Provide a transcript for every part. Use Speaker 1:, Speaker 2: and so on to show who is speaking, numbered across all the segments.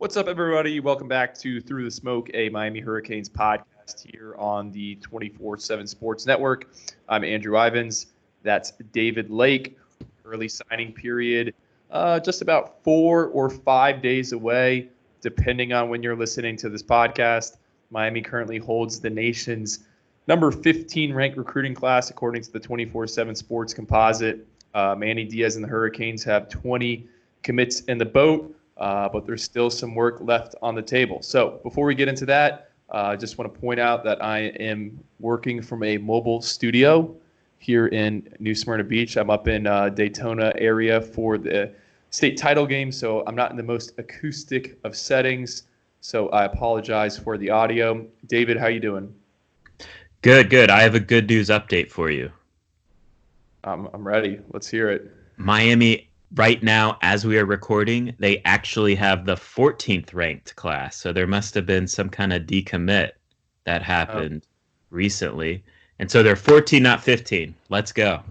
Speaker 1: What's up, everybody? Welcome back to Through the Smoke, a Miami Hurricanes podcast here on the 24 7 Sports Network. I'm Andrew Ivins. That's David Lake. Early signing period, uh, just about four or five days away, depending on when you're listening to this podcast. Miami currently holds the nation's number 15 ranked recruiting class, according to the 24 7 Sports Composite. Uh, Manny Diaz and the Hurricanes have 20 commits in the boat uh, but there's still some work left on the table. So before we get into that, uh, I just want to point out that I am working from a mobile studio here in New Smyrna Beach. I'm up in uh, Daytona area for the state title game, so I'm not in the most acoustic of settings. So I apologize for the audio. David, how you doing?
Speaker 2: Good, good. I have a good news update for you.
Speaker 1: I'm, I'm ready. Let's hear it.
Speaker 2: Miami right now, as we are recording, they actually have the 14th ranked class. So there must have been some kind of decommit that happened oh. recently. And so they're 14, not 15. Let's go.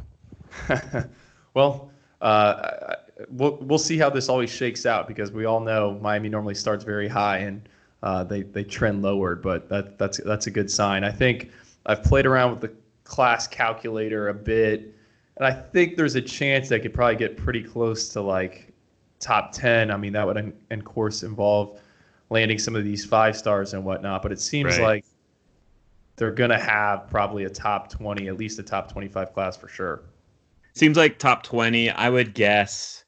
Speaker 1: well, uh, we'll we'll see how this always shakes out because we all know Miami normally starts very high and uh, they they trend lowered, but that that's that's a good sign. I think I've played around with the class calculator a bit and I think there's a chance they could probably get pretty close to like top 10. I mean, that would, in course, involve landing some of these five stars and whatnot. But it seems right. like they're going to have probably a top 20, at least a top 25 class for sure.
Speaker 2: Seems like top 20. I would guess.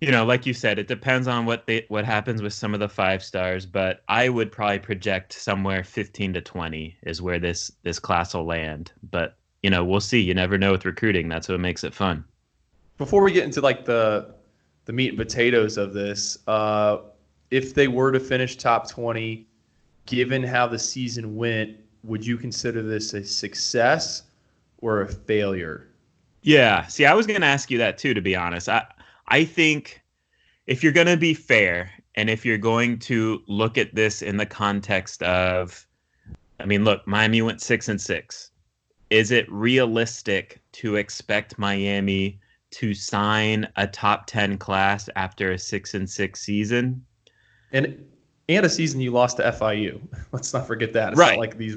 Speaker 2: You know, like you said, it depends on what they what happens with some of the five stars, but I would probably project somewhere 15 to 20 is where this this class will land. But you know, we'll see. You never know with recruiting. That's what makes it fun.
Speaker 1: Before we get into like the the meat and potatoes of this, uh, if they were to finish top twenty, given how the season went, would you consider this a success or a failure?
Speaker 2: Yeah. See, I was going to ask you that too. To be honest, I I think if you're going to be fair and if you're going to look at this in the context of, I mean, look, Miami went six and six is it realistic to expect Miami to sign a top 10 class after a 6 and 6 season?
Speaker 1: And and a season you lost to FIU. Let's not forget that.
Speaker 2: It's right.
Speaker 1: like these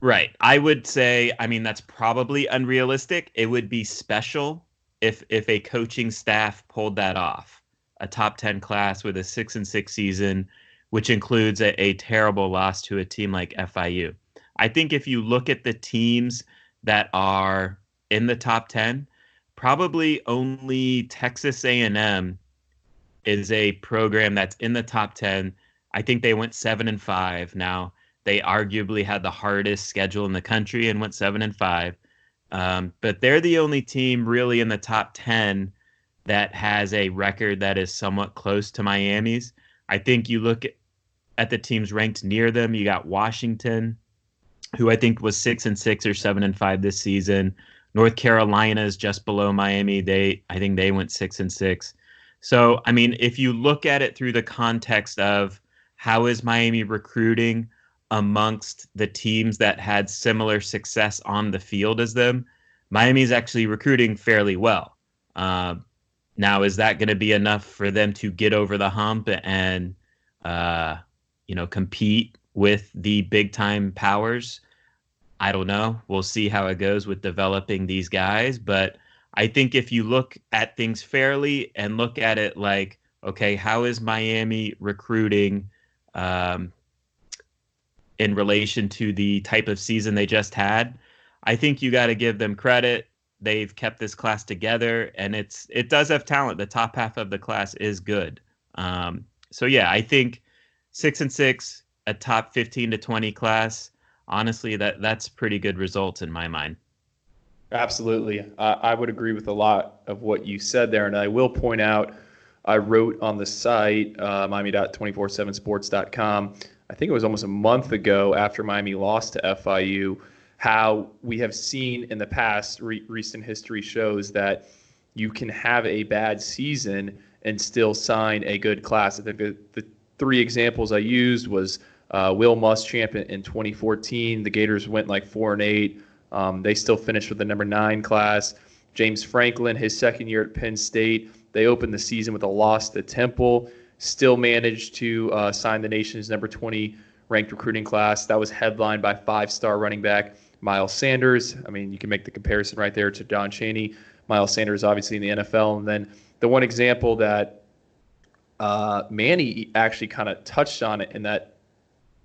Speaker 2: Right. I would say I mean that's probably unrealistic. It would be special if if a coaching staff pulled that off. A top 10 class with a 6 and 6 season which includes a, a terrible loss to a team like FIU. I think if you look at the teams that are in the top 10, probably only Texas A&M is a program that's in the top 10. I think they went 7 and 5. Now, they arguably had the hardest schedule in the country and went 7 and 5. Um, but they're the only team really in the top 10 that has a record that is somewhat close to Miami's. I think you look at, at the teams ranked near them, you got Washington, who I think was six and six or seven and five this season. North Carolina is just below Miami. They I think they went six and six. So I mean, if you look at it through the context of how is Miami recruiting amongst the teams that had similar success on the field as them, Miami is actually recruiting fairly well. Uh, now, is that going to be enough for them to get over the hump and uh, you know compete with the big time powers? I don't know. We'll see how it goes with developing these guys. But I think if you look at things fairly and look at it like, okay, how is Miami recruiting um, in relation to the type of season they just had? I think you got to give them credit. They've kept this class together, and it's it does have talent. The top half of the class is good. Um, so yeah, I think six and six, a top fifteen to twenty class honestly, that that's pretty good results in my mind.
Speaker 1: Absolutely, uh, I would agree with a lot of what you said there, and I will point out. I wrote on the site, uh, Miami.247sports.com, I think it was almost a month ago after Miami lost to FIU, how we have seen in the past, re- recent history shows that you can have a bad season and still sign a good class. I think the, the three examples I used was uh, Will Muschamp in, in 2014, the Gators went like four and eight. Um, they still finished with the number nine class. James Franklin, his second year at Penn State, they opened the season with a loss to Temple. still managed to uh, sign the nation's number 20 ranked recruiting class. That was headlined by five star running back Miles Sanders. I mean, you can make the comparison right there to Don Chaney. Miles Sanders, obviously, in the NFL. And then the one example that uh, Manny actually kind of touched on it in that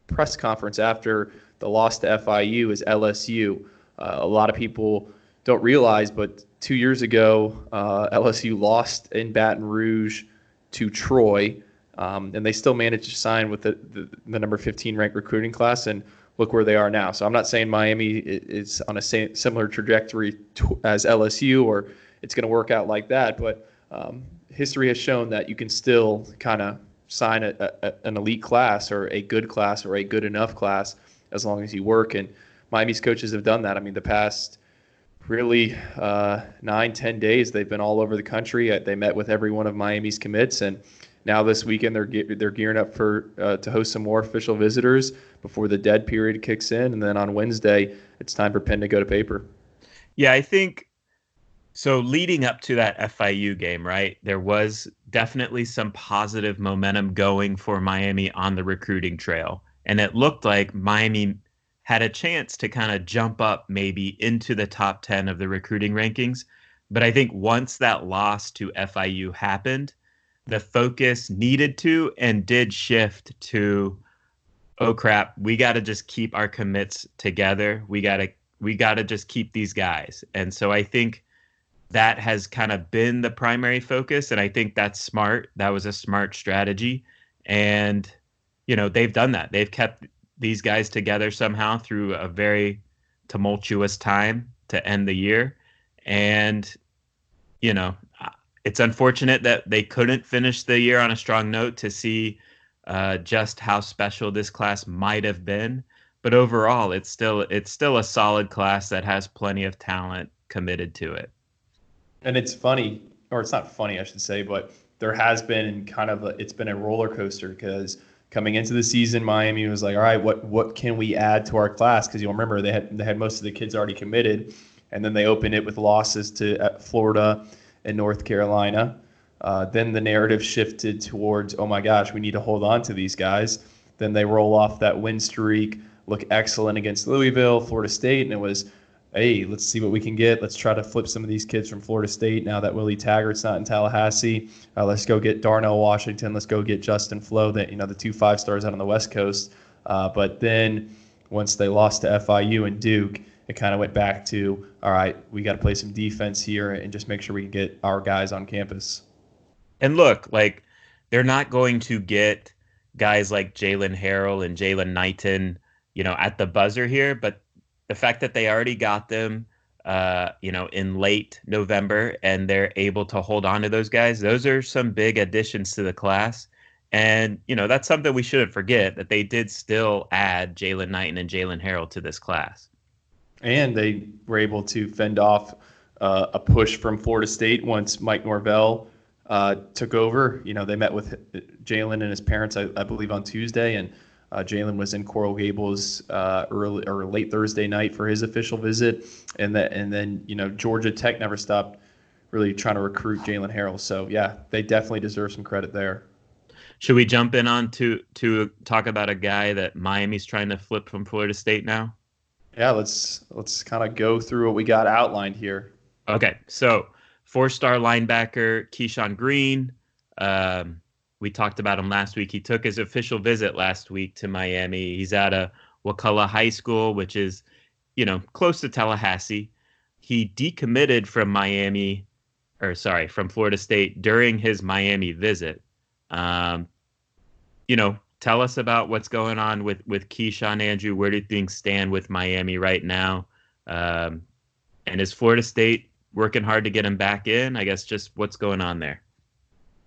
Speaker 1: press conference after the loss to FIU is LSU. Uh, a lot of people don't realize, but two years ago, uh, LSU lost in Baton Rouge to Troy, um, and they still managed to sign with the, the, the, number 15 ranked recruiting class, and look where they are now. So I'm not saying Miami is on a similar trajectory to, as LSU or it's going to work out like that, but um, history has shown that you can still kind of sign a, a, an elite class or a good class or a good enough class as long as you work. And Miami's coaches have done that. I mean, the past really uh, nine, ten days, they've been all over the country. Uh, they met with every one of Miami's commits, and now this weekend they're they're gearing up for uh, to host some more official visitors before the dead period kicks in, and then on Wednesday it's time for pen to go to paper.
Speaker 2: Yeah, I think so. Leading up to that FIU game, right, there was definitely some positive momentum going for Miami on the recruiting trail, and it looked like Miami had a chance to kind of jump up maybe into the top 10 of the recruiting rankings. But I think once that loss to FIU happened, the focus needed to and did shift to oh crap, we got to just keep our commits together. We got to we got to just keep these guys. And so I think that has kind of been the primary focus and I think that's smart. That was a smart strategy and you know, they've done that. They've kept these guys together somehow through a very tumultuous time to end the year. And, you know, it's unfortunate that they couldn't finish the year on a strong note to see uh, just how special this class might have been. But overall, it's still it's still a solid class that has plenty of talent committed to it.
Speaker 1: And it's funny, or it's not funny, I should say, but there has been kind of a, it's been a roller coaster because coming into the season, Miami was like, all right, what what can we add to our class? Because you'll remember they had they had most of the kids already committed, and then they opened it with losses to Florida and North Carolina. Uh, then the narrative shifted towards, oh my gosh, we need to hold on to these guys. Then they roll off that win streak, look excellent against Louisville, Florida State, and it was hey, let's see what we can get. Let's try to flip some of these kids from Florida State now that Willie Taggart's not in Tallahassee. Uh, let's go get Darnell Washington. Let's go get Justin Flowe, that you know the two five stars out on the West Coast. Uh, but then once they lost to FIU and Duke, it kind of went back to all right, we got to play some defense here and just make sure we can get our guys on campus.
Speaker 2: And look, like they're not going to get guys like Jalen Harrell and Jalen Knighton, you know, at the buzzer here, but the fact that they already got them, uh, you know, in late November and they're able to hold on to those guys, those are some big additions to the class. And, you know, that's something we shouldn't forget that they did still add Jalen Knighton and Jalen Harrell to this class.
Speaker 1: And they were able to fend off uh, a push from Florida State once Mike Norvell uh, took over. You know, they met with Jalen and his parents, I, I believe, on Tuesday, and uh, Jalen was in Coral Gables uh, early or late Thursday night for his official visit, and that and then you know Georgia Tech never stopped really trying to recruit Jalen Harrell. So yeah, they definitely deserve some credit there.
Speaker 2: Should we jump in on to to talk about a guy that Miami's trying to flip from Florida State now?
Speaker 1: Yeah, let's let's kind of go through what we got outlined here.
Speaker 2: Okay, so four-star linebacker Keyshawn Green. Um, we talked about him last week. He took his official visit last week to Miami. He's at a Wakulla High School, which is, you know, close to Tallahassee. He decommitted from Miami, or sorry, from Florida State during his Miami visit. Um, you know, tell us about what's going on with with Keyshawn Andrew. Where do things stand with Miami right now? Um, and is Florida State working hard to get him back in? I guess just what's going on there.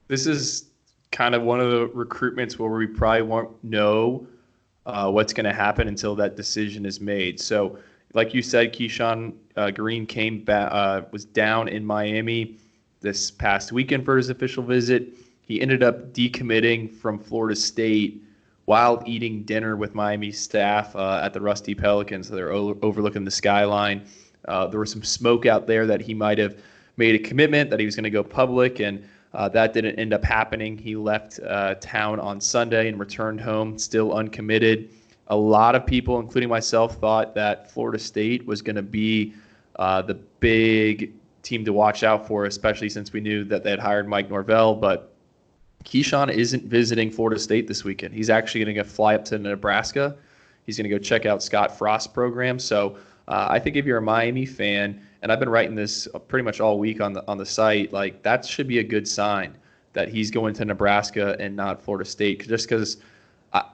Speaker 1: This is kind of one of the recruitments where we probably won't know uh, what's going to happen until that decision is made. So, like you said, Keyshawn uh, Green came back, uh, was down in Miami this past weekend for his official visit. He ended up decommitting from Florida State while eating dinner with Miami staff uh, at the Rusty Pelicans. So they're o- overlooking the skyline. Uh, there was some smoke out there that he might have made a commitment that he was going to go public and Uh, that didn't end up happening. He left uh, town on Sunday and returned home still uncommitted. A lot of people, including myself, thought that Florida State was going to be uh, the big team to watch out for, especially since we knew that they had hired Mike Norvell. But Keyshawn isn't visiting Florida State this weekend. He's actually going to fly up to Nebraska. He's going to go check out Scott Frost's program. So uh, I think if you're a Miami fan, and I've been writing this pretty much all week on the on the site, like that should be a good sign that he's going to Nebraska and not Florida State, just because I,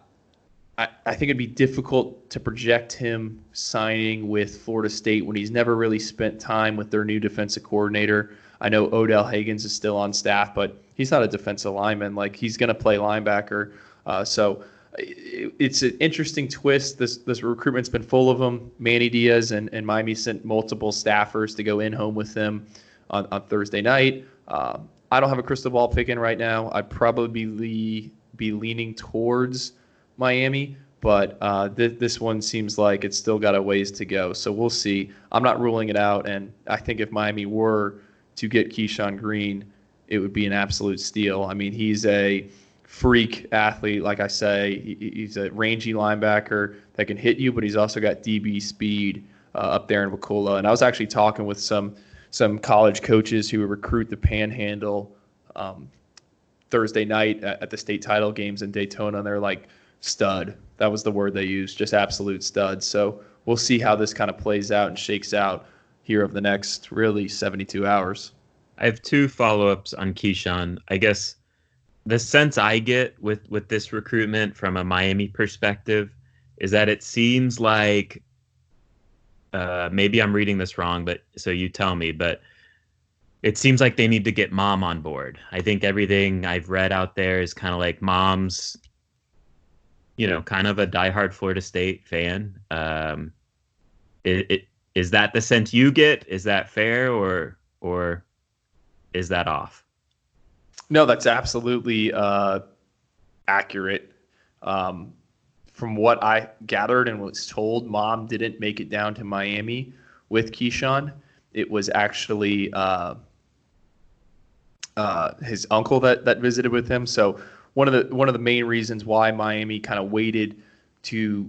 Speaker 1: I I think it'd be difficult to project him signing with Florida State when he's never really spent time with their new defensive coordinator. I know Odell Haggins is still on staff, but he's not a defensive lineman. Like he's going to play linebacker. Uh, so it's an interesting twist. This this recruitment's been full of them. Manny Diaz and, and Miami sent multiple staffers to go in home with them on, on Thursday night. Uh, I don't have a crystal ball picking right now. I'd probably be, be leaning towards Miami, but uh, th- this one seems like it's still got a ways to go. So we'll see. I'm not ruling it out, and I think if Miami were to get Keyshawn Green, it would be an absolute steal. I mean, he's a freak athlete. Like I say, he, he's a rangy linebacker that can hit you, but he's also got DB speed uh, up there in Wakulla. And I was actually talking with some some college coaches who recruit the Panhandle um, Thursday night at, at, the state title games in Daytona, and they're like stud. That was the word they used, just absolute stud. So we'll see how this kind of plays out and shakes out here over the next really 72 hours.
Speaker 2: I have two follow ups on Keyshawn. I guess the sense I get with with this recruitment from a Miami perspective is that it seems like uh, maybe I'm reading this wrong, but so you tell me, but it seems like they need to get mom on board. I think everything I've read out there is kind of like mom's, you know, kind of a diehard Florida State fan. Um, it, it, is that the sense you get? Is that fair or or is that off?
Speaker 1: No, that's absolutely uh, accurate. Um, from what I gathered and was told, mom didn't make it down to Miami with Keyshawn. It was actually uh, uh, his uncle that that visited with him. So one of the one of the main reasons why Miami kind of waited to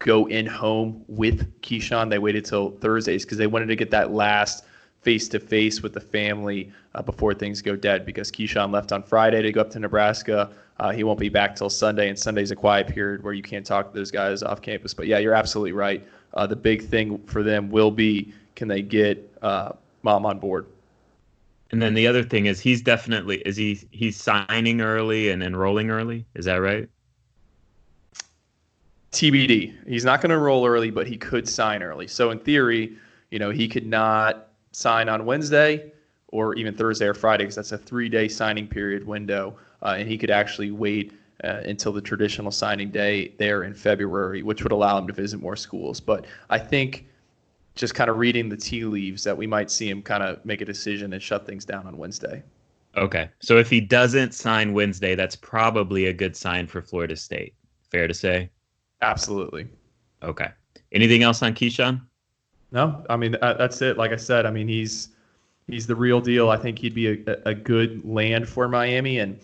Speaker 1: go in home with Keyshawn, they waited till Thursdays because they wanted to get that last face to face with the family uh, before things go dead because Keyshawn left on Friday to go up to Nebraska. Uh, he won't be back till Sunday, and Sunday's a quiet period where you can't talk to those guys off campus. But yeah, you're absolutely right. Uh, the big thing for them will be can they get uh, mom on board.
Speaker 2: And then the other thing is he's definitely is he he's signing early and enrolling early. Is that right?
Speaker 1: TBD. He's not going to enroll early, but he could sign early. So in theory, you know, he could not sign on Wednesday or even Thursday or Friday because that's a three day signing period window. Uh, and he could actually wait uh, until the traditional signing day there in February, which would allow him to visit more schools. But I think just kind of reading the tea leaves that we might see him kind of make a decision and shut things down on Wednesday.
Speaker 2: Okay. So if he doesn't sign Wednesday, that's probably a good sign for Florida State. Fair to say?
Speaker 1: Absolutely.
Speaker 2: Okay. Anything else on Keyshawn?
Speaker 1: No, I mean that's it. Like I said, I mean he's he's the real deal. I think he'd be a, a good land for Miami, and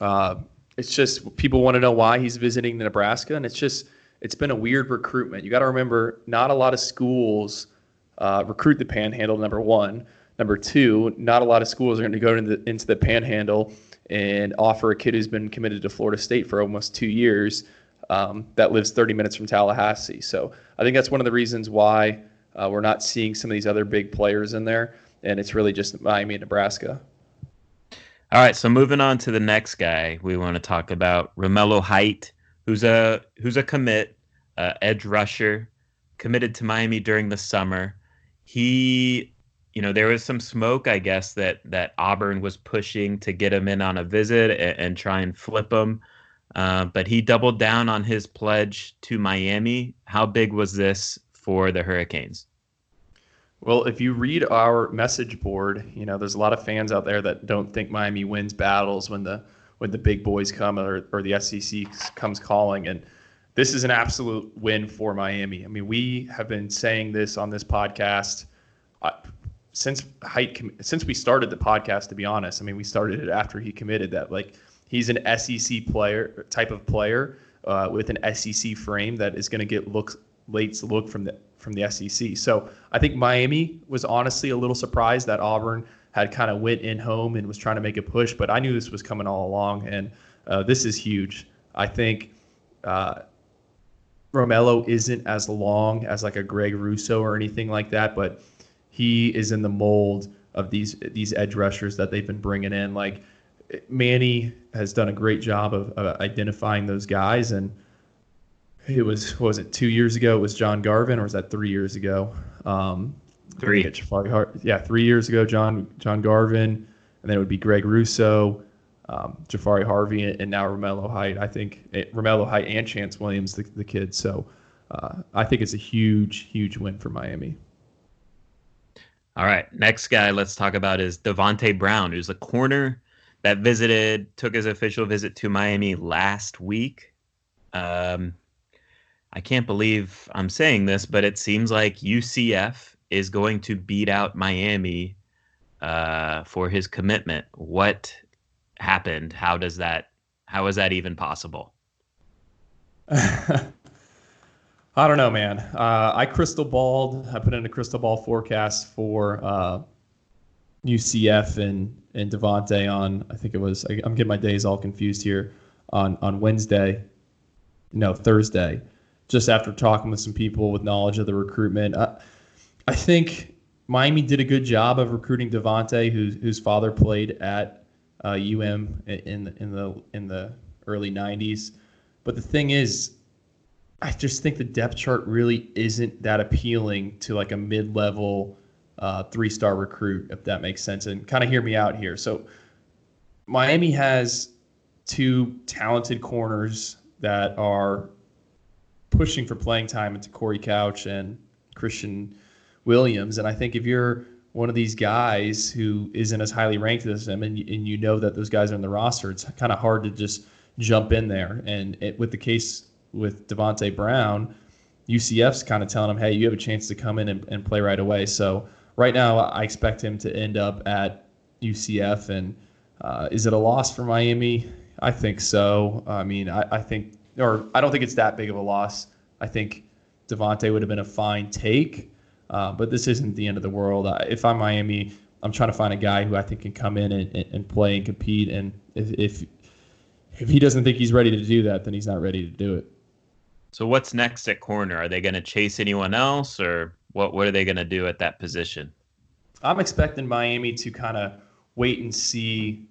Speaker 1: uh, it's just people want to know why he's visiting Nebraska, and it's just it's been a weird recruitment. You got to remember, not a lot of schools uh, recruit the Panhandle. Number one, number two, not a lot of schools are going to go into the, into the Panhandle and offer a kid who's been committed to Florida State for almost two years um, that lives 30 minutes from Tallahassee. So I think that's one of the reasons why uh, we're not seeing some of these other big players in there, and it's really just Miami and Nebraska.
Speaker 2: All right, so moving on to the next guy, we want to talk about Romello Height, who's a who's a commit, uh, edge rusher, committed to Miami during the summer. He, you know, there was some smoke, I guess, that that Auburn was pushing to get him in on a visit and, and try and flip him. Uh, but he doubled down on his pledge to Miami. How big was this for the Hurricanes?
Speaker 1: Well, if you read our message board, you know there's a lot of fans out there that don't think Miami wins battles when the when the big boys come or, or the SEC comes calling, and this is an absolute win for Miami. I mean, we have been saying this on this podcast uh, since Height since we started the podcast. To be honest, I mean we started it after he committed that. Like he's an SEC player type of player uh, with an SEC frame that is going to get look late look from the from the SEC. So I think Miami was honestly a little surprised that Auburn had kind of went in home and was trying to make a push, but I knew this was coming all along, and uh, this is huge. I think uh, Romello isn't as long as like a Greg Rousseau or anything like that, but he is in the mold of these these edge rushers that they've been bringing in. Like Manny has done a great job of, of identifying those guys, and it was was it two years ago? It was John Garvin, or was that three years ago? Um,
Speaker 2: three.
Speaker 1: Yeah, three years ago, John John Garvin, and then it would be Greg Rousseau, um, Jahfari Harvey, and now Romello Height. I think it, eh, Romello Height and Chantz Williams, the, the kid. So uh, I think it's a huge, huge win for Miami.
Speaker 2: All right, next guy let's talk about is Davonte Brown, who's a corner that visited, took his official visit to Miami last week. Um, I can't believe I'm saying this, but it seems like UCF is going to beat out Miami uh, for his commitment. What happened? How does that? How is that even possible?
Speaker 1: I don't know, man. Uh, I crystal balled. I put in a crystal ball forecast for uh, UCF and and Davonte on. I think it was. I, am getting my days all confused here. On on Wednesday, no Thursday, just after talking with some people with knowledge of the recruitment. I, I think Miami did a good job of recruiting Davonte, whose whose father played at uh, UM in the, in the in the early '90s. But the thing is, I just think the depth chart really isn't that appealing to like a mid-level uh, three-star recruit, if that makes sense. And kind of hear me out here. So Miami has two talented corners that are pushing for playing time into Corey Couch and Christian Williams. And I think if you're one of these guys who isn't as highly ranked as them, and, and you know that those guys are in the roster, it's kind of hard to just jump in there. And it, with the case with Davonte Brown, UCF's kind of telling him, hey, you have a chance to come in and, and play right away. So right now, I expect him to end up at UCF. And uh, is it a loss for Miami? I think so. I mean, I, I think, or I don't think it's that big of a loss. I think Davonte would have been a fine take. Uh, but this isn't the end of the world. if I'm Miami, I'm trying to find a guy who I think can come in and, and play and compete. And if, if if he doesn't think he's ready to do that, then he's not ready to do it.
Speaker 2: So what's next at corner? Are they going to chase anyone else, or what? What are they going to do at that position?
Speaker 1: I'm expecting Miami to kind of wait and see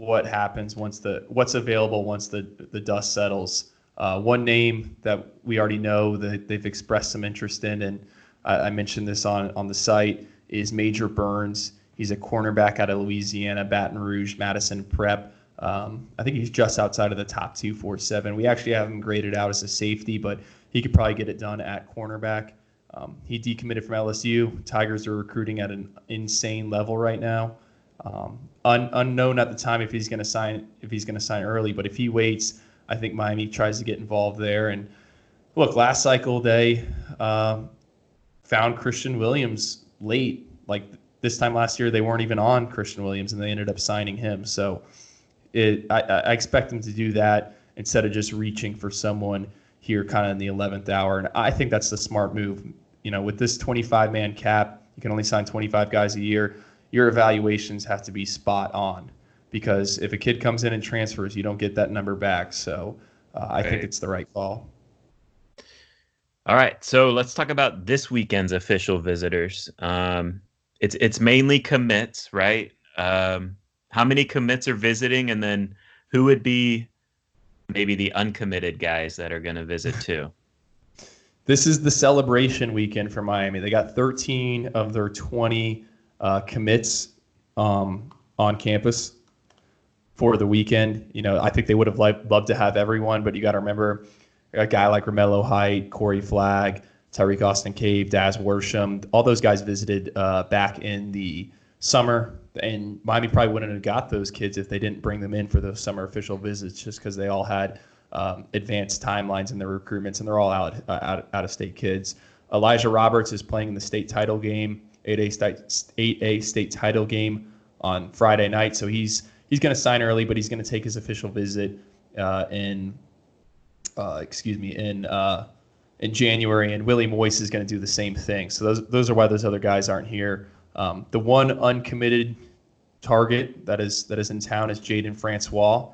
Speaker 1: what happens once the what's available once the the dust settles. Uh, one name that we already know that they've expressed some interest in, and I mentioned this on on the site, is Major Burns. He's a cornerback out of Louisiana, Baton Rouge, Madison Prep. Um, I think he's just outside of the top 247. We actually have him graded out as a safety, but he could probably get it done at cornerback. Um, he decommitted from LSU. Tigers are recruiting at an insane level right now. Um, un- unknown at the time if he's going to sign if he's going to sign early, but if he waits, I think Miami tries to get involved there. And look, last cycle they um, found Christian Williams late. Like this time last year, they weren't even on Christian Williams, and they ended up signing him. So it, I, I expect them to do that instead of just reaching for someone here kind of in the 11th hour. And I think that's the smart move. You know, with this 25 man cap, you can only sign 25 guys a year. Your evaluations have to be spot on because if a kid comes in and transfers, you don't get that number back. So uh, I think it's the right call.
Speaker 2: All right, so let's talk about this weekend's official visitors. Um, it's it's mainly commits, right? Um, how many commits are visiting, and then who would be maybe the uncommitted guys that are going to visit too?
Speaker 1: This is the celebration weekend for Miami. They got 13 of their 20 uh, commits um, on campus for the weekend. You know, I think they would have loved to have everyone, but you got to remember a guy like Romello Height, Corey Flagg, Tyreek Austin Cave, Daz Worsham, all those guys visited uh, back in the summer. And Miami probably wouldn't have got those kids if they didn't bring them in for those summer official visits, just because they all had um, advanced timelines in their recruitments, and they're all out, uh, out out of state kids. Elijah Roberts is playing in the state title game 8A state 8A state title game on Friday night. So he's he's going to sign early, but he's going to take his official visit uh, in uh, excuse me in uh, in January, and Willie Moise is going to do the same thing. So those those are why those other guys aren't here. Um, the one uncommitted target that is that is in town is Jaden Francois,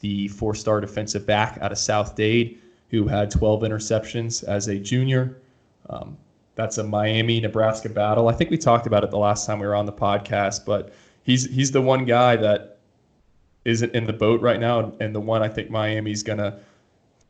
Speaker 1: the four-star defensive back out of South Dade, who had 12 interceptions as a junior. Um, that's a Miami Nebraska battle. I think we talked about it the last time we were on the podcast, but he's he's the one guy that isn't in the boat right now, and the one I think Miami's gonna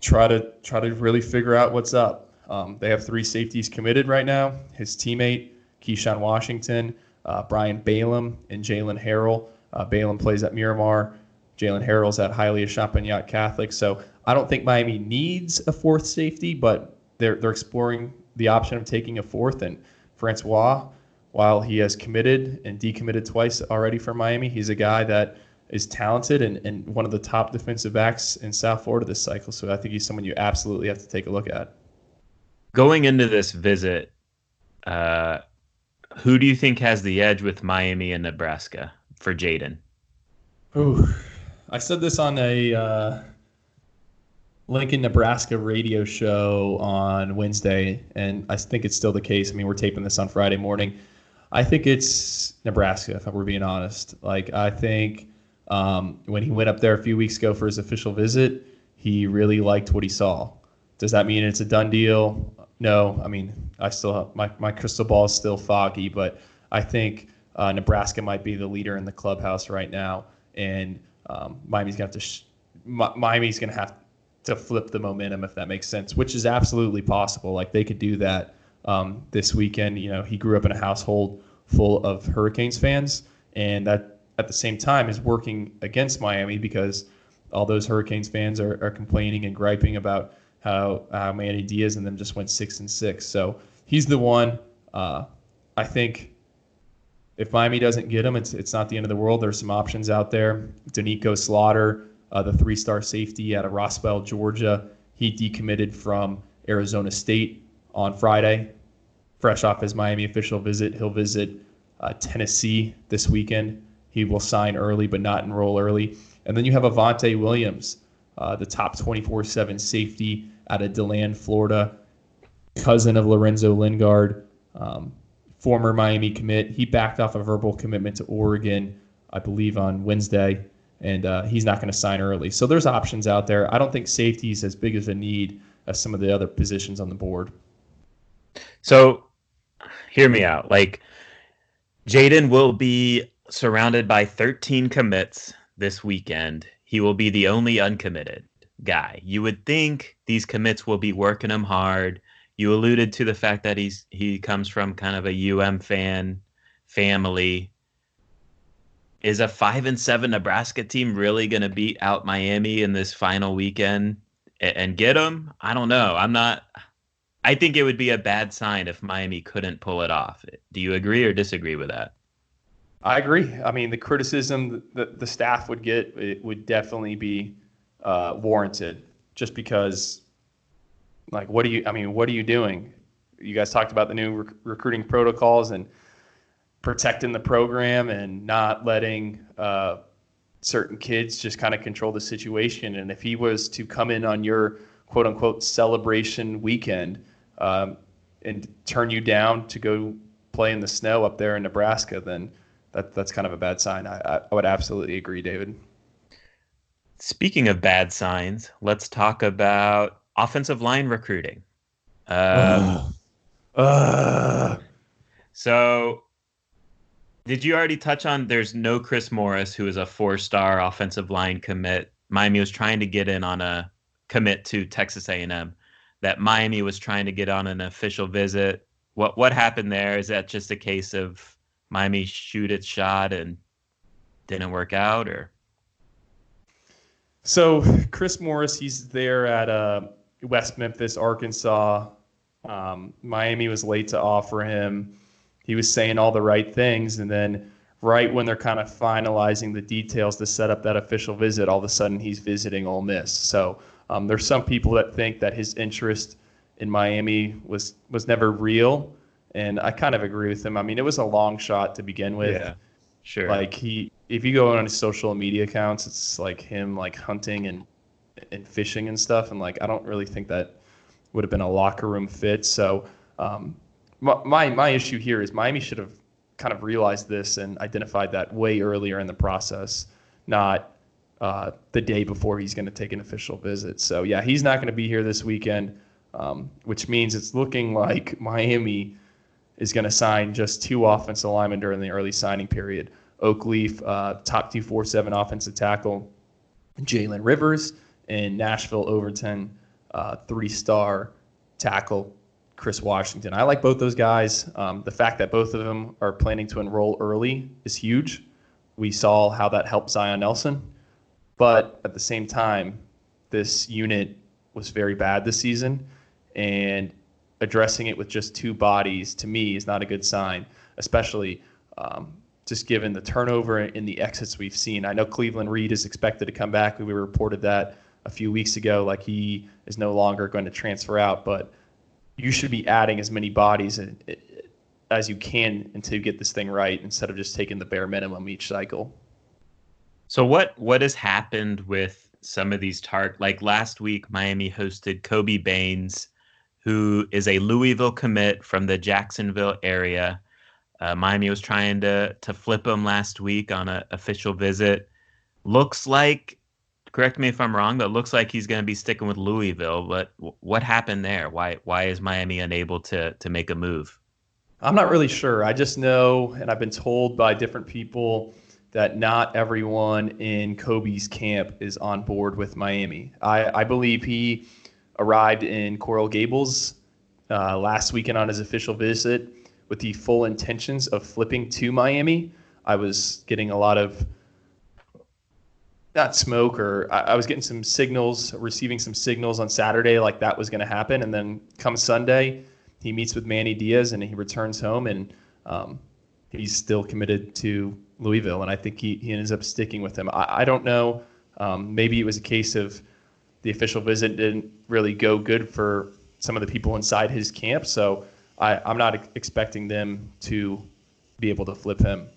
Speaker 1: try to try to really figure out what's up. Um, they have three safeties committed right now. His teammate Keyshawn Washington, uh, Brian Balaam, and Jalen Harrell. Uh, Balaam plays at Miramar. Jalen Harrell's at Hialeah Champagnat Catholic. So I don't think Miami needs a fourth safety, but they're they're exploring the option of taking a fourth. And Francois, while he has committed and decommitted twice already for Miami, he's a guy that is talented and, and one of the top defensive backs in South Florida this cycle. So I think he's someone you absolutely have to take a look at.
Speaker 2: Going into this visit, uh, who do you think has the edge with Miami and Nebraska for Jaden?
Speaker 1: Ooh, I said this on a uh, Lincoln, Nebraska radio show on Wednesday, and I think it's still the case. I mean, we're taping this on Friday morning. I think it's Nebraska, if we're being honest. Like, I think um, when he went up there a few weeks ago for his official visit, he really liked what he saw. Does that mean it's a done deal? No. I mean, I still have, my my crystal ball is still foggy, but I think uh, Nebraska might be the leader in the clubhouse right now, and um, Miami's gonna have to sh- Miami's gonna have to flip the momentum if that makes sense, which is absolutely possible. Like they could do that um, this weekend. You know, he grew up in a household full of Hurricanes fans, and that at the same time is working against Miami because all those Hurricanes fans are, are complaining and griping about how, how Manny Diaz and them just went six and six. So he's the one. Uh, I think if Miami doesn't get him, it's it's not the end of the world. There's some options out there. Doneiko Slaughter, uh, the three-star safety out of Roswell, Georgia, he decommitted from Arizona State on Friday, fresh off his Miami official visit. He'll visit uh, Tennessee this weekend. He will sign early, but not enroll early. And then you have Avantae Williams, uh, the top 24/7 safety out of DeLand, Florida, cousin of Lorenzo Lingard, um, former Miami commit. He backed off a verbal commitment to Oregon, I believe, on Wednesday, and uh, he's not going to sign early. So there's options out there. I don't think safety is as big as a need as some of the other positions on the board.
Speaker 2: So, hear me out. Like, Jaden will be surrounded by 13 commits this weekend. He will be the only uncommitted guy. You would think these commits will be working him hard. You alluded to the fact that he's he comes from kind of a UM fan family. Is a five and seven Nebraska team really going to beat out Miami in this final weekend and, get them? I don't know. I'm not. I think it would be a bad sign if Miami couldn't pull it off. Do you agree or disagree with that?
Speaker 1: I agree. I mean, the criticism that the staff would get it would definitely be uh, warranted, just because, like, what do you? I mean, what are you doing? You guys talked about the new rec- recruiting protocols and protecting the program and not letting uh, certain kids just kind of control the situation. And if he was to come in on your quote unquote celebration weekend um, and turn you down to go play in the snow up there in Nebraska, then that that's kind of a bad sign. I, I would absolutely agree, David.
Speaker 2: Speaking of bad signs, let's talk about offensive line recruiting. Um, uh, so, did you already touch on? There's no Chris Morris, who is a four-star offensive line commit. Miami was trying to get in on a commit to Texas A&M. That Miami was trying to get on an official visit. What what happened there? Is that just a case of Miami shoot its shot and didn't work out, or?
Speaker 1: So Chris Morris, he's there at uh, West Memphis, Arkansas. Um, Miami was late to offer him. He was saying all the right things, and then right when they're kind of finalizing the details to set up that official visit, all of a sudden he's visiting Ole Miss. So um, there's some people that think that his interest in Miami was was never real, And I kind of agree with him. I mean, it was a long shot to begin with.
Speaker 2: Yeah, sure.
Speaker 1: Like he, if you go on his social media accounts, it's like him like hunting and and fishing and stuff. And like I don't really think that would have been a locker room fit. So um, my my issue here is Miami should have kind of realized this and identified that way earlier in the process, not uh, the day before he's going to take an official visit. So yeah, he's not going to be here this weekend, um, which means it's looking like Miami is going to sign just two offensive linemen during the early signing period. Oakleaf, uh, top 247 offensive tackle, Jalen Rivers, and Nashville Overton, uh, three star tackle, Chris Washington. I like both those guys. Um, the fact that both of them are planning to enroll early is huge. We saw how that helped Zion Nelson. But at the same time, this unit was very bad this season. And addressing it with just two bodies to me is not a good sign, especially um, just given the turnover in the exits we've seen. I know Cleveland Reed is expected to come back. We reported that a few weeks ago, like he is no longer going to transfer out, but you should be adding as many bodies as you can until you get this thing right instead of just taking the bare minimum each cycle.
Speaker 2: So what what has happened with some of these tart like last week Miami hosted Kobe Baynes who is a Louisville commit from the Jacksonville area. Uh, Miami was trying to to flip him last week on an official visit. Looks like, correct me if I'm wrong, but it looks like he's going to be sticking with Louisville. But what happened there? Why why is Miami unable to to make a move?
Speaker 1: I'm not really sure. I just know, and I've been told by different people that not everyone in Kobe's camp is on board with Miami. I, I believe he arrived in Coral Gables uh, last weekend on his official visit with the full intentions of flipping to Miami. I was getting a lot of not smoke or I, I was getting some signals, receiving some signals on Saturday like that was going to happen, and then come Sunday, he meets with Manny Diaz and he returns home and um, he's still committed to Louisville, and I think he, he ends up sticking with him. I, I don't know. Um, maybe it was a case of the official visit didn't really go good for some of the people inside his camp, so I, I'm not expecting them to be able to flip him.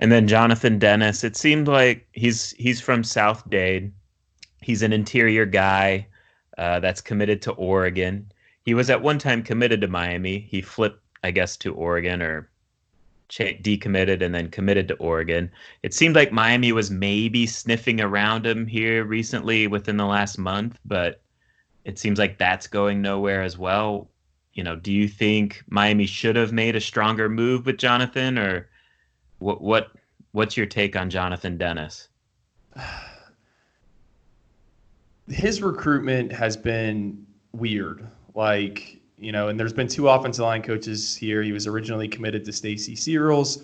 Speaker 2: And then Jonathan Dennis, it seemed like he's he's from South Dade. He's an interior guy uh, that's committed to Oregon. He was at one time committed to Miami. He flipped, I guess, to Oregon or decommitted and then committed to Oregon. It seemed like Miami was maybe sniffing around him here recently within the last month, but it seems like that's going nowhere as well. You know, do you think Miami should have made a stronger move with Jonathan or what what what's your take on Jonathan Dennis?
Speaker 1: His recruitment has been weird. Like you know, and there's been two offensive line coaches here. He was originally committed to Stacy Searels,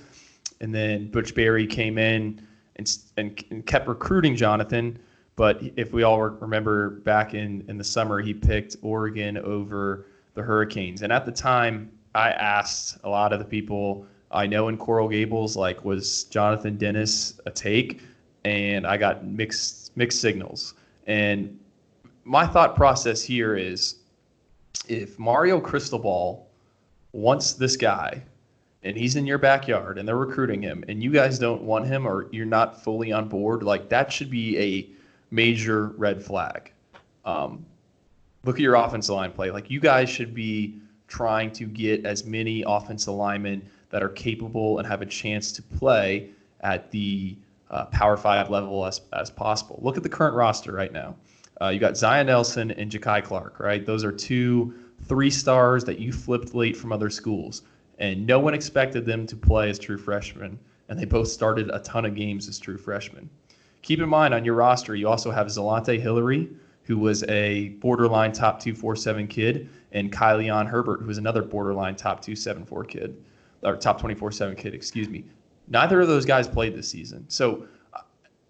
Speaker 1: and then Butch Barry came in and, and, and kept recruiting Jonathan. But if we all remember back in, in the summer, he picked Oregon over the Hurricanes. And at the time, I asked a lot of the people I know in Coral Gables, like, was Jonathan Dennis a take? And I got mixed mixed signals. And my thought process here is if Mario Cristobal wants this guy and he's in your backyard and they're recruiting him and you guys don't want him or you're not fully on board, like that should be a major red flag. Um, look at your offensive line play. Like you guys should be trying to get as many offensive linemen that are capable and have a chance to play at the uh, Power Five level as, as possible. Look at the current roster right now. Uh, you got Zion Nelson and Jakai Clark, right? Those are two three stars that you flipped late from other schools, and no one expected them to play as true freshmen, and they both started a ton of games as true freshmen. Keep in mind on your roster, you also have Zalon'tae Hillery, who was a borderline top 247 kid, and Kai-Leon Herbert, who was another borderline top 274 kid, or top 24/7 kid, excuse me. Neither of those guys played this season. So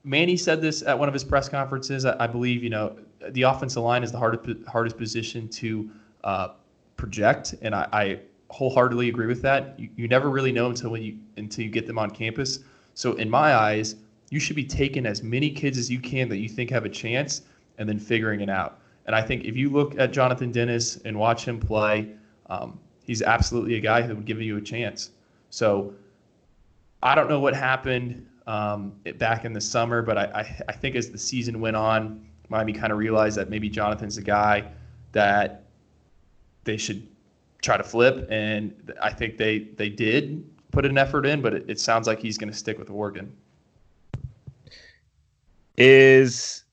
Speaker 1: Manny said this at one of his press conferences. I, I believe you know the offensive line is the hardest hardest position to uh, project, and I, I, wholeheartedly agree with that. You, you never really know until when you until you get them on campus. So in my eyes, you should be taking as many kids as you can that you think have a chance, and then figuring it out. And I think if you look at Jonathan Dennis and watch him play, um, he's absolutely a guy who would give you a chance. So I don't know what happened um, back in the summer, but I, I, I think as the season went on, Miami kind of realized that maybe Jonathan's a guy that they should try to flip, and I think they they did put an effort in, but it, it sounds like he's going to stick with Oregon.
Speaker 2: Is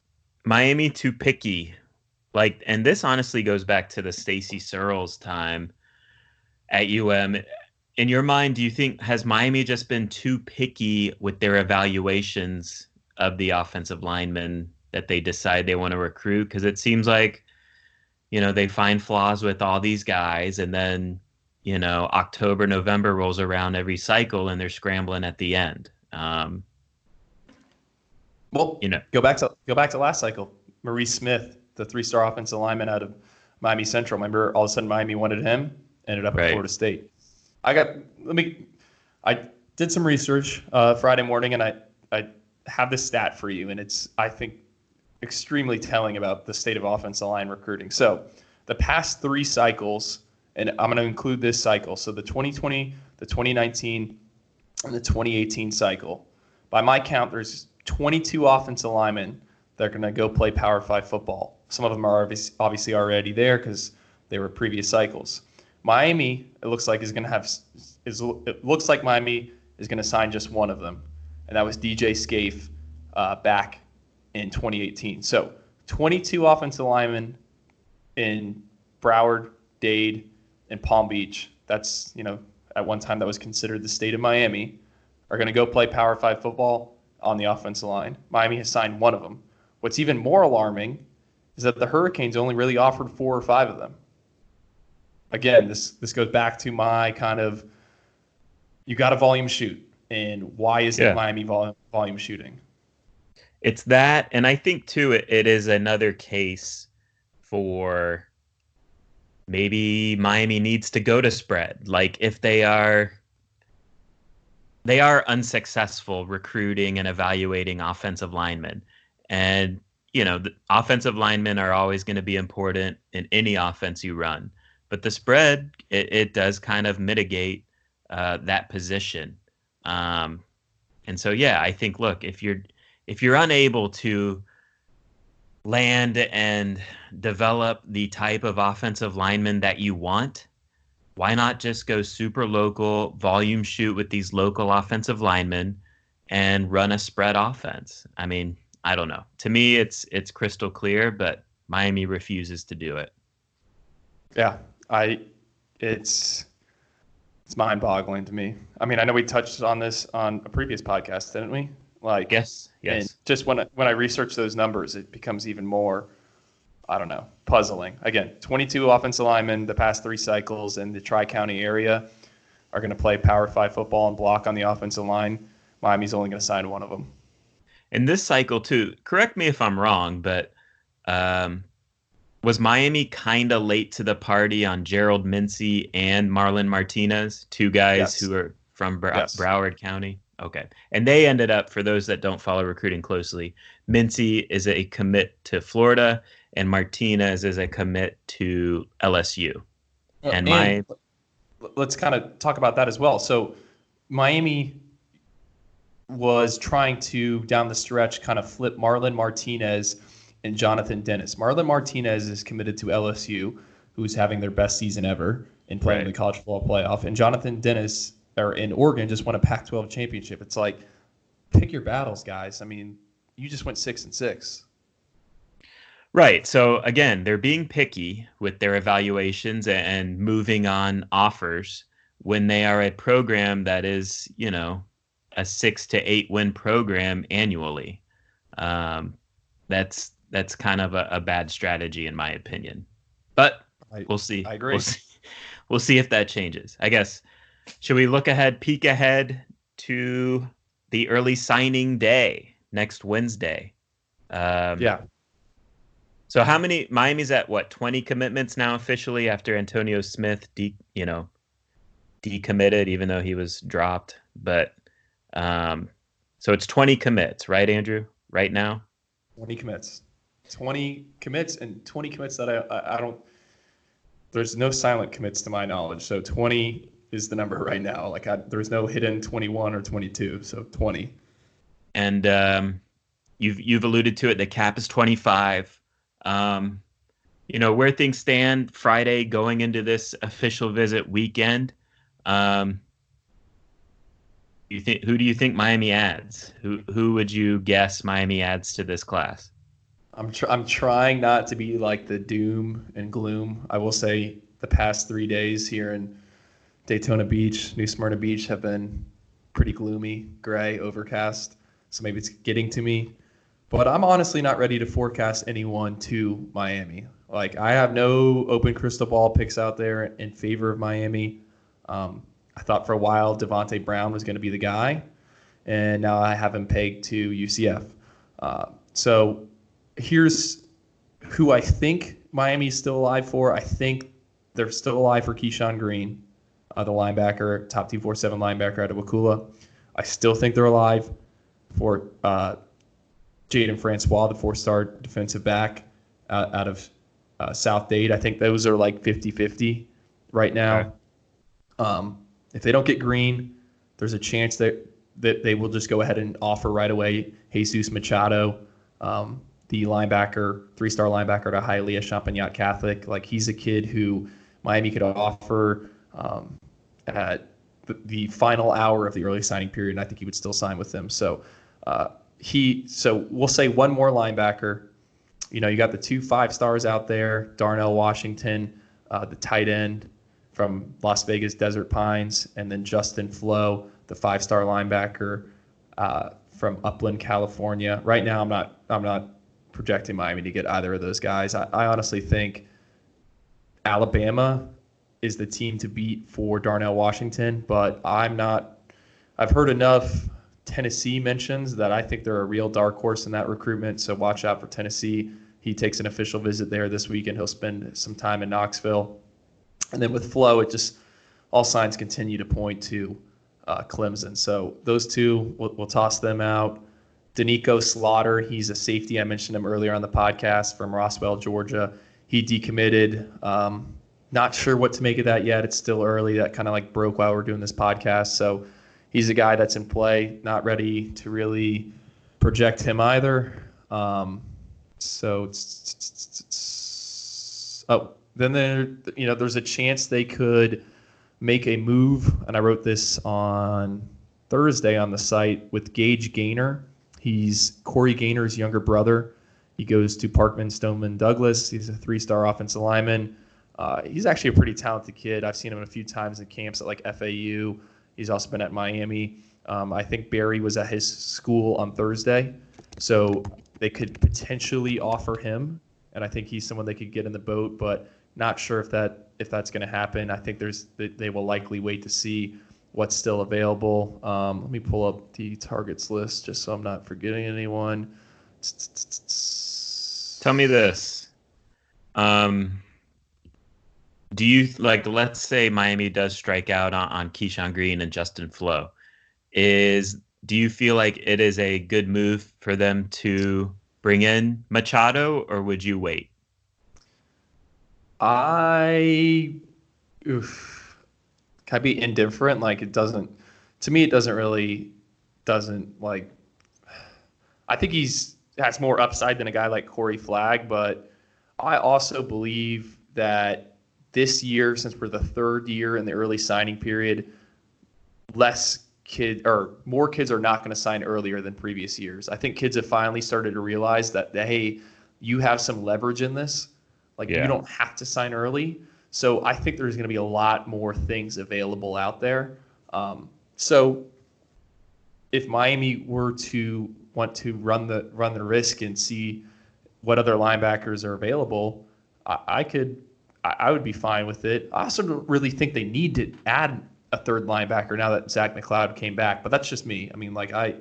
Speaker 2: Miami too picky? Like, and this honestly goes back to the Stacy Searels time at UM. In your mind, do you think has Miami just been too picky with their evaluations of the offensive linemen that they decide they want to recruit? Because it seems like, you know, they find flaws with all these guys, and then, you know, October, November rolls around every cycle, and they're scrambling at the end. Um,
Speaker 1: well, you know, go back to go back to last cycle. Maurice Smith, the three-star offensive lineman out of Miami Central. Remember, all of a sudden Miami wanted him, ended up right. at Florida State. I got let me. I did some research uh, Friday morning, and I I have this stat for you, and it's I think extremely telling about the state of offensive line recruiting. So, the past three cycles, and I'm going to include this cycle. So the 2020, the 2019, and the 2018 cycle. By my count, there's 22 offensive linemen that are going to go play Power Five football. Some of them are obviously already there because they were previous cycles. Miami, it looks like is going to have is it looks like Miami is going to sign just one of them, and that was DJ Scaife uh, back in 2018. So 22 offensive linemen in Broward, Dade, and Palm Beach. That's you know at one time that was considered the state of Miami. Are going to go play Power Five football on the offensive line. Miami has signed one of them. What's even more alarming is that the Hurricanes only really offered four or five of them. Again, this this goes back to my kind of you got a volume shoot, and why isn't yeah. Miami volume volume shooting?
Speaker 2: It's that, and I think too, it, it is another case for maybe Miami needs to go to spread. Like if they are they are unsuccessful recruiting and evaluating offensive linemen. And, you know, the offensive linemen are always going to be important in any offense you run. But the spread, it, it does kind of mitigate uh, that position. Um, and so, yeah, I think, look, if you're if you're unable to land and develop the type of offensive lineman that you want, why not just go super local, volume shoot with these local offensive linemen and run a spread offense? I mean, I don't know. To me, it's it's crystal clear, but Miami refuses to do it.
Speaker 1: Yeah, I it's it's mind-boggling to me. I mean, I know we touched on this on a previous podcast, didn't we? Like,
Speaker 2: yes, yes.
Speaker 1: just when when I research those numbers, it becomes even more I don't know, puzzling. Again, 22 offensive linemen the past three cycles in the Tri County area are going to play Power Five football and block on the offensive line. Miami's only going to sign one of them.
Speaker 2: In this cycle, too, correct me if I'm wrong, but um, was Miami kind of late to the party on Gerald Mincey and Marlon Martinez, two guys yes. who are from yes. Broward County? Okay. And they ended up, for those that don't follow recruiting closely, Mincey is a commit to Florida and Martinez is a commit to LSU.
Speaker 1: Uh, and, and my let's kind of talk about that as well. So Miami was trying to down the stretch kind of flip Marlon Martinez and Jonathan Dennis. Marlon Martinez is committed to LSU, who's having their best season ever in playing right. the college football playoff, and Jonathan Dennis or in Oregon just won a Pac-12 championship. It's like pick your battles, guys. I mean, you just went six and six.
Speaker 2: Right. So again, they're being picky with their evaluations and moving on offers when they are a program that is, you know, a six to eight win program annually. Um, that's that's kind of a, a, bad strategy in my opinion. But I, we'll see.
Speaker 1: I agree.
Speaker 2: We'll see. We'll see if that changes. I guess. Should we look ahead, peek ahead to the early signing day next Wednesday?
Speaker 1: Um, yeah.
Speaker 2: So how many Miami's at what 20 commitments now officially after Antonio Smith de, you know decommitted even though he was dropped but um so it's 20 commits right Andrew right now
Speaker 1: 20 commits 20 commits and 20 commits that I I, I don't there's no silent commits to my knowledge. So 20 is the number right now. Like I, there's no hidden 21 or 22. So 20.
Speaker 2: And um, you've you've alluded to it. The cap is 25. Um, you know where things stand Friday going into this official visit weekend. Um, you think who do you think Miami adds? Who who would you guess Miami adds to this class?
Speaker 1: I'm tr- I'm trying not to be like the doom and gloom. I will say the past three days here in Daytona Beach, New Smyrna Beach have been pretty gloomy, gray, overcast. So maybe it's getting to me. But I'm honestly not ready to forecast anyone to Miami. Like I have no open crystal ball picks out there in favor of Miami. Um, I thought for a while Davonte Brown was going to be the guy, and now I have him pegged to UCF. Uh, so here's who I think Miami's still alive for. I think they're still alive for Keyshawn Green, uh, the linebacker, top 247 linebacker out of Wakulla. I still think they're alive for uh, Jaden Francois, the four star defensive back out, out of uh, South Dade. I think those are like 50 50 right now. Um, if they don't get Green, there's a chance that, that they will just go ahead and offer right away Jesus Machado. Um, the linebacker, three star linebacker to Hialeah Champagnat Catholic. Like he's a kid who Miami could offer um, at the, the, final hour of the early signing period, and I think he would still sign with them. So uh, he, so we'll say one more linebacker. You know, you got the two five stars out there, Darnell Washington, uh, the tight end from Las Vegas Desert Pines, and then Justin Flowe, the five star linebacker uh, from Upland, California. Right now, I'm not, I'm not projecting Miami to get either of those guys. I, I honestly think Alabama is the team to beat for Darnell Washington, but I'm not. I've heard enough Tennessee mentions that I think they're a real dark horse in that recruitment. So watch out for Tennessee. He takes an official visit there this week, and he'll spend some time in Knoxville. And then with Flowe, it just all signs continue to point to uh, Clemson. So those two, we'll, we'll toss them out. Doneiko Slaughter, he's a safety. I mentioned him earlier on the podcast from Roswell, Georgia. He decommitted. Um, not sure what to make of that yet. It's still early. That kind of like broke while we're doing this podcast. So he's a guy that's in play. Not ready to really project him either. Um, so oh, then there, you know, there's a chance they could make a move, and I wrote this on Thursday on the site with Gage Gaynor He's Corey Gaynor's younger brother. He goes to Parkland Stoneman Douglas. He's a three star offensive lineman. Uh, he's actually a pretty talented kid. I've seen him a few times in camps at like FAU. He's also been at Miami. Um, I think Barry was at his school on Thursday. So they could potentially offer him. And I think he's someone they could get in the boat, but not sure if that if that's going to happen. I think there's they will likely wait to see what's still available. Um, let me pull up the targets list just so I'm not forgetting anyone.
Speaker 2: Tell me this. Um, do you like? Let's say Miami does strike out on, on Keyshawn Green and Justin Flowe. Is do you feel like it is a good move for them to bring in Machado, or would you wait?
Speaker 1: I. Oof can I be indifferent? Like it doesn't. To me, it doesn't really doesn't like. I think he's has more upside than a guy like Corey Flagg, but I also believe that this year, since we're the third year in the early signing period, less kid or more kids are not going to sign earlier than previous years. I think kids have finally started to realize that, hey, you have some leverage in this. Like yeah. you don't have to sign early. So I think there's going to be a lot more things available out there. Um, so if Miami were to want to run the run the risk and see what other linebackers are available, I, I could I, I would be fine with it. I also don't really think they need to add a third linebacker now that Zach McCloud came back, but that's just me. I mean, like I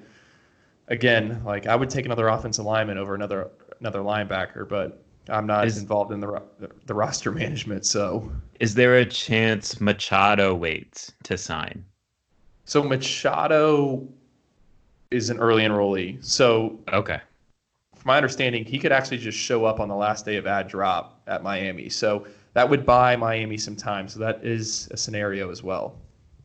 Speaker 1: again, like I would take another offensive lineman over another another linebacker, but I'm not is, involved in the the roster management, so
Speaker 2: is there a chance Machado waits to sign?
Speaker 1: So Machado is an early enrollee. So
Speaker 2: okay,
Speaker 1: from my understanding, he could actually just show up on the last day of ad drop at Miami. So that would buy Miami some time. So that is a scenario as well.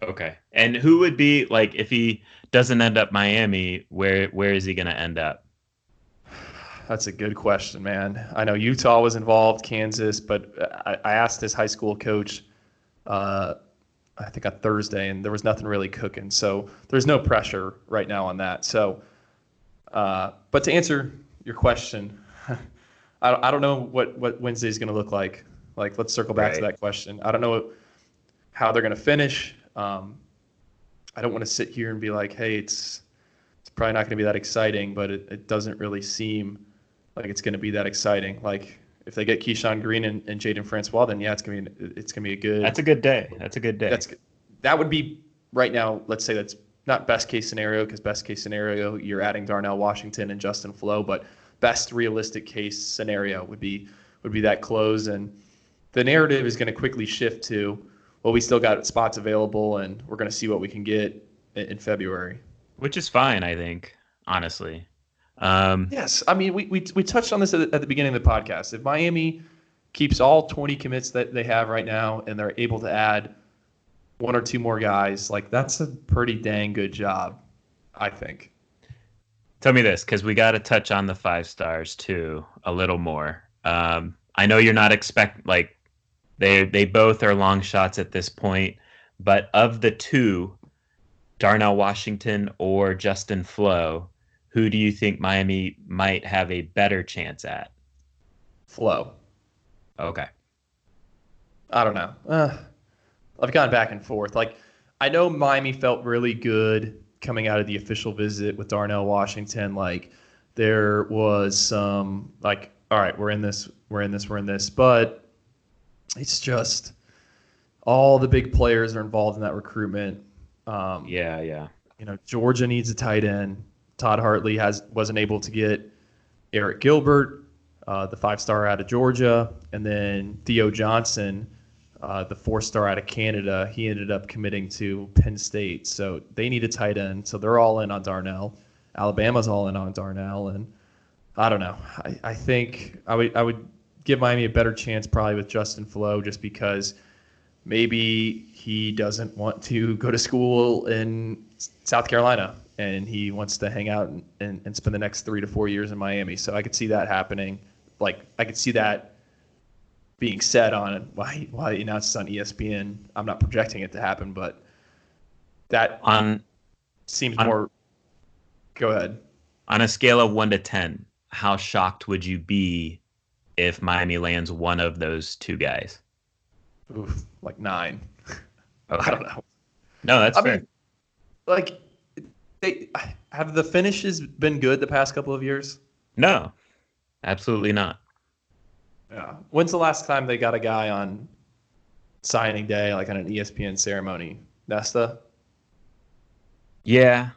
Speaker 2: Okay. And who would be like if he doesn't end up Miami, where where is he going to end up?
Speaker 1: That's a good question, man. I know Utah was involved, Kansas, but I, I asked his high school coach, uh, I think on Thursday, and there was nothing really cooking. So there's no pressure right now on that. So, uh, but to answer your question, I, I don't know what what Wednesday is going to look like. Like, let's circle back right. to that question. I don't know how they're going to finish. Um, I don't want to sit here and be like, hey, it's it's probably not going to be that exciting, but it, it doesn't really seem like it's going to be that exciting. Like if they get Keyshawn Green and, and Jaden Francois, then yeah, it's gonna be it's gonna be a good.
Speaker 2: That's a good day. That's a good day.
Speaker 1: That's that would be right now. Let's say that's not best case scenario because best case scenario you're adding Darnell Washington and Justin Flowe, but best realistic case scenario would be would be that close and the narrative is going to quickly shift to well we still got spots available and we're going to see what we can get in February.
Speaker 2: Which is fine, I think, honestly. Um,
Speaker 1: yes, I mean we, we we touched on this at the, at the beginning of the podcast. If Miami keeps all 20 commits that they have right now and they're able to add one or two more guys, like that's a pretty dang good job, I think.
Speaker 2: Tell me this, because we got to touch on the five stars too a little more. Um, I know you're not expect like they they both are long shots at this point, but of the two, Darnell Washington or Justin Flowe, who do you think Miami might have a better chance at?
Speaker 1: Flowe.
Speaker 2: Okay.
Speaker 1: I don't know. Uh, I've gone back and forth. Like, I know Miami felt really good coming out of the official visit with Darnell Washington. Like, there was some like, all right, we're in this, we're in this, we're in this, but it's just all the big players are involved in that recruitment.
Speaker 2: Um, yeah, yeah.
Speaker 1: You know, Georgia needs a tight end. Todd Hartley has wasn't able to get Arik Gilbert, uh, the five star out of Georgia, and then Theo Johnson, uh, the four star out of Canada. He ended up committing to Penn State, so they need a tight end. So they're all in on Darnell. Alabama's all in on Darnell, and I don't know. I, I think I would I would give Miami a better chance probably with Justin Flowe just because maybe he doesn't want to go to school in South Carolina and he wants to hang out and, and, and spend the next three to four years in Miami. So I could see that happening. Like I could see that being said on why why he announced on ESPN. I'm not projecting it to happen, but that
Speaker 2: on
Speaker 1: seems on, more. Go ahead.
Speaker 2: On a scale of one to ten, how shocked would you be if Miami lands one of those two guys?
Speaker 1: Oof, like nine. Okay. I don't know.
Speaker 2: No, that's I fair. Mean,
Speaker 1: like they have the finishes been good the past couple of years?
Speaker 2: No, absolutely not.
Speaker 1: Yeah. When's the last time they got a guy on signing day, like on an ESPN ceremony? Nesta.
Speaker 2: Yeah,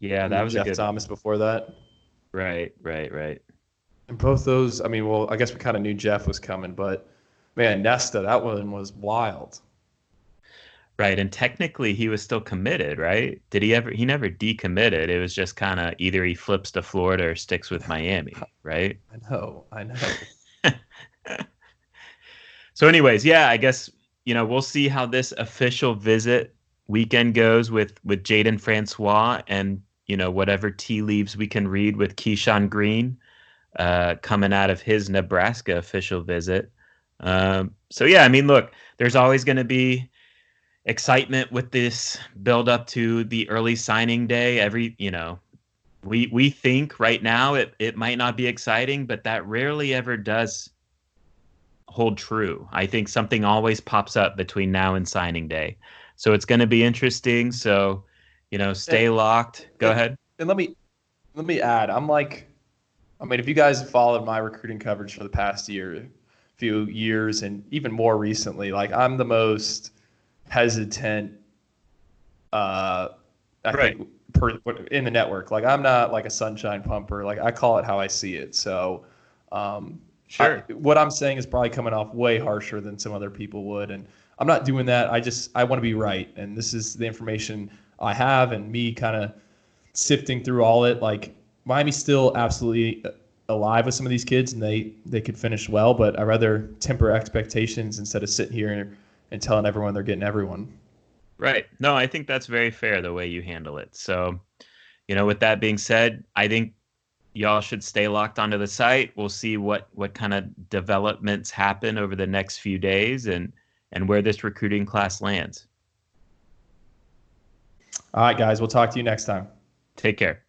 Speaker 2: yeah, that was
Speaker 1: Jeff
Speaker 2: good...
Speaker 1: Thomas before that.
Speaker 2: Right, right, right.
Speaker 1: And both those, I mean, well, I guess we kind of knew Jeff was coming, but man, Nesta, that one was wild.
Speaker 2: Right, and technically he was still committed, right? Did he ever? He never decommitted. It was just kind of either he flips to Florida or sticks with Miami, right?
Speaker 1: I know, I know.
Speaker 2: so, anyways, yeah, I guess you know we'll see how this official visit weekend goes with with Jaden Francois and you know whatever tea leaves we can read with Keyshawn Green uh, coming out of his Nebraska official visit. Um, so yeah, I mean, look, there's always going to be excitement with this build up to the early signing day. Every, you know, we we think right now it it might not be exciting, but that rarely ever does hold true. I think something always pops up between now and signing day. So it's going to be interesting. So, you know, stay and, locked. Go
Speaker 1: and,
Speaker 2: ahead.
Speaker 1: And let me let me add. I'm like I mean, if you guys followed my recruiting coverage for the past year, few years and even more recently, like I'm the most hesitant. Uh, I right. think per, in the network, like I'm not like a sunshine pumper. Like I call it how I see it. So, um,
Speaker 2: sure.
Speaker 1: I, what I'm saying is probably coming off way harsher than some other people would, and I'm not doing that. I just I want to be right, and this is the information I have, and me kind of sifting through all it. Like Miami's still absolutely alive with some of these kids and they they could finish well. But I rather temper expectations instead of sitting here and telling everyone they're getting everyone.
Speaker 2: Right. No, I think that's very fair the way you handle it. So, you know, with that being said, I think y'all should stay locked onto the site. We'll see what what kind of developments happen over the next few days and and where this recruiting class lands.
Speaker 1: All right, guys. We'll talk to you next time.
Speaker 2: Take care.